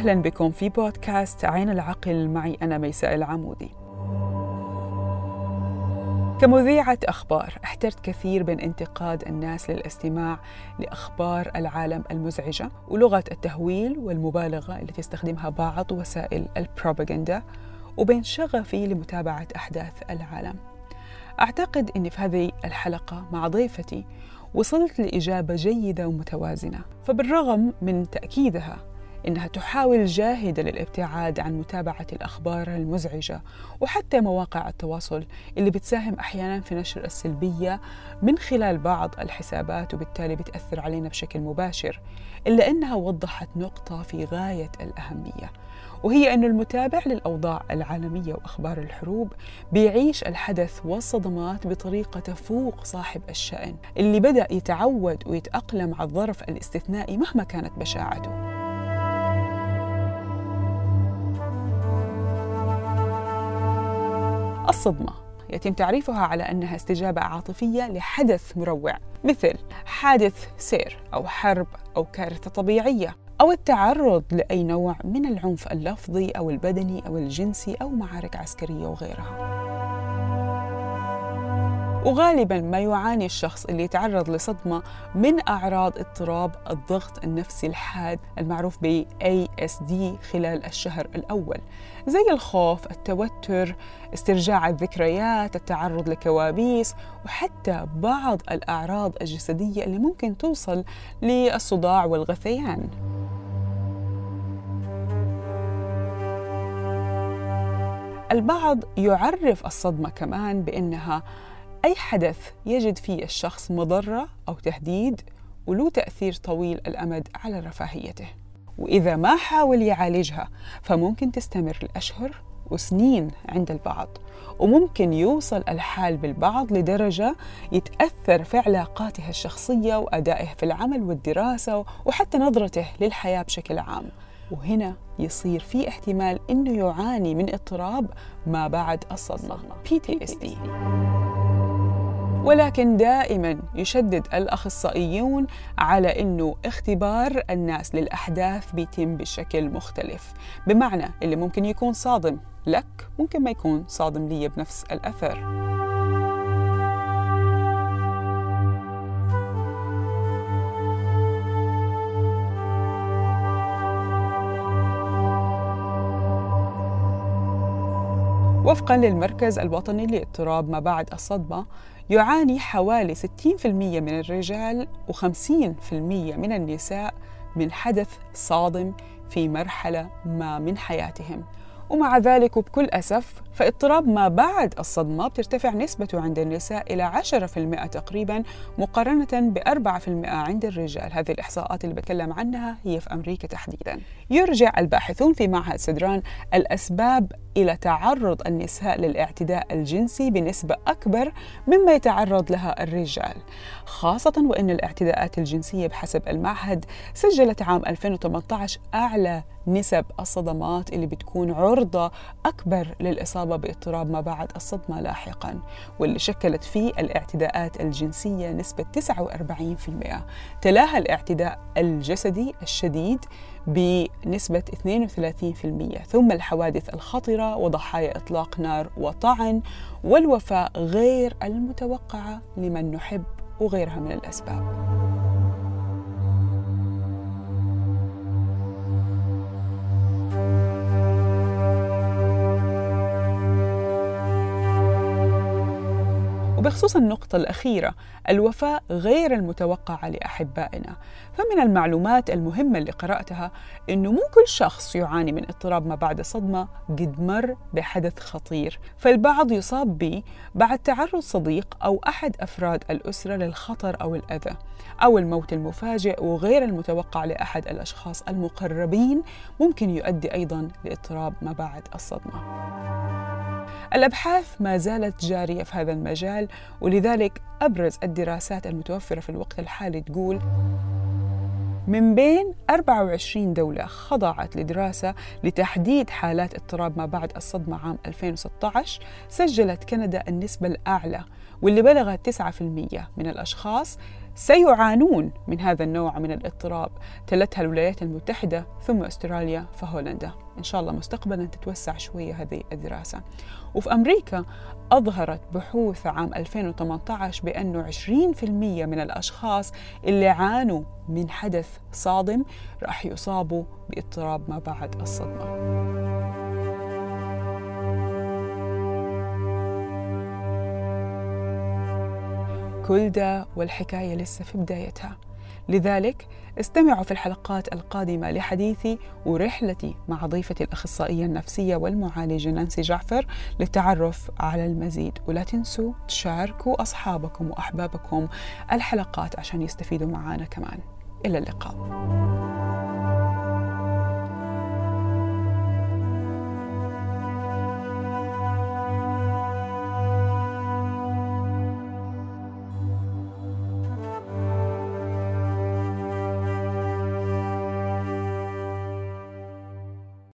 أهلا بكم في بودكاست عين العقل معي أنا ميساء العمودي. كمذيعة أخبار احترت كثير من انتقاد الناس للاستماع لأخبار العالم المزعجة ولغة التهويل والمبالغة اللي تستخدمها بعض وسائل البروباغندا وبين شغفي لمتابعة أحداث العالم. أعتقد أني في هذه الحلقة مع ضيفتي وصلت لإجابة جيدة ومتوازنة فبالرغم من تأكيدها إنها تحاول جاهدة للابتعاد عن متابعة الأخبار المزعجة وحتى مواقع التواصل اللي بتساهم أحيانا في نشر السلبية من خلال بعض الحسابات وبالتالي بتأثر علينا بشكل مباشر إلا أنها وضحت نقطة في غاية الأهمية وهي أن المتابع للأوضاع العالمية وأخبار الحروب بيعيش الحدث والصدمات بطريقة تفوق صاحب الشأن اللي بدأ يتعود ويتأقلم على الظرف الاستثنائي مهما كانت بشاعته. الصدمة يتم تعريفها على أنها استجابة عاطفية لحدث مروع مثل حادث سير أو حرب أو كارثة طبيعية أو التعرض لأي نوع من العنف اللفظي أو البدني أو الجنسي أو معارك عسكرية وغيرها. وغالبا ما يعاني الشخص اللي يتعرض لصدمة من أعراض اضطراب الضغط النفسي الحاد المعروف ب ASD خلال الشهر الأول زي الخوف، التوتر، استرجاع الذكريات، التعرض لكوابيس وحتى بعض الأعراض الجسدية اللي ممكن توصل للصداع والغثيان. البعض يعرف الصدمة كمان بأنها أي حدث يجد فيه الشخص مضرة أو تهديد وله تأثير طويل الأمد على رفاهيته. وإذا ما حاول يعالجها فممكن تستمر لأشهر وسنين عند البعض وممكن يوصل الحال بالبعض لدرجة يتأثر في علاقاته الشخصية وأدائه في العمل والدراسة وحتى نظرته للحياة بشكل عام. وهنا يصير في احتمال إنه يعاني من اضطراب ما بعد الصدمة PTSD ولكن دائما يشدد الأخصائيون على إنه اختبار الناس للأحداث بيتم بشكل مختلف. بمعنى اللي ممكن يكون صادم لك ممكن ما يكون صادم لي بنفس الأثر. وفقا للمركز الوطني لاضطراب ما بعد الصدمة يعاني حوالي 60% من الرجال و50% من النساء من حدث صادم في مرحلة ما من حياتهم. ومع ذلك وبكل أسف فاضطراب ما بعد الصدمة بترتفع نسبته عند النساء إلى 10% تقريبا مقارنة ب 4% عند الرجال. هذه الإحصاءات اللي بتكلم عنها هي في أمريكا تحديدا. يرجع الباحثون في معهد سدران الأسباب إلى تعرض النساء للاعتداء الجنسي بنسبة أكبر مما يتعرض لها الرجال خاصة وأن الاعتداءات الجنسية بحسب المعهد سجلت عام 2018 أعلى نسب الصدمات اللي بتكون عرضة أكبر للإصابة باضطراب ما بعد الصدمة لاحقا واللي شكلت فيه الاعتداءات الجنسية نسبة 49% تلاها الاعتداء الجسدي الشديد بنسبة 32% ثم الحوادث الخطرة وضحايا إطلاق نار وطعن والوفاة غير المتوقعة لمن نحب وغيرها من الأسباب. وبخصوص النقطة الأخيرة الوفاة غير المتوقعة لأحبائنا. فمن المعلومات المهمة اللي قرأتها أنه مو كل شخص يعاني من اضطراب ما بعد صدمة قد مر بحدث خطير. فالبعض يصاب به بعد تعرض صديق أو أحد أفراد الأسرة للخطر أو الأذى أو الموت المفاجئ وغير المتوقع لأحد الأشخاص المقربين ممكن يؤدي أيضا لإضطراب ما بعد الصدمة. الأبحاث ما زالت جارية في هذا المجال ولذلك أبرز الدراسات المتوفرة في الوقت الحالي تقول من بين 24 دولة خضعت لدراسة لتحديد حالات اضطراب ما بعد الصدمة عام 2016 سجلت كندا النسبة الأعلى واللي بلغت 9% من الأشخاص سيعانون من هذا النوع من الاضطراب تلتها الولايات المتحدة ثم أستراليا فهولندا. إن شاء الله مستقبلا تتوسع شوية هذه الدراسة. وفي أمريكا أظهرت بحوث عام 2018 بأنه 20% من الأشخاص اللي عانوا من حدث صادم راح يصابوا باضطراب ما بعد الصدمة. كل ده والحكاية لسه في بدايتها. لذلك استمعوا في الحلقات القادمة لحديثي ورحلتي مع ضيفتي الأخصائية النفسية والمعالجة نانسي جعفر للتعرف على المزيد. ولا تنسوا تشاركوا أصحابكم وأحبابكم الحلقات عشان يستفيدوا معنا كمان. إلى اللقاء.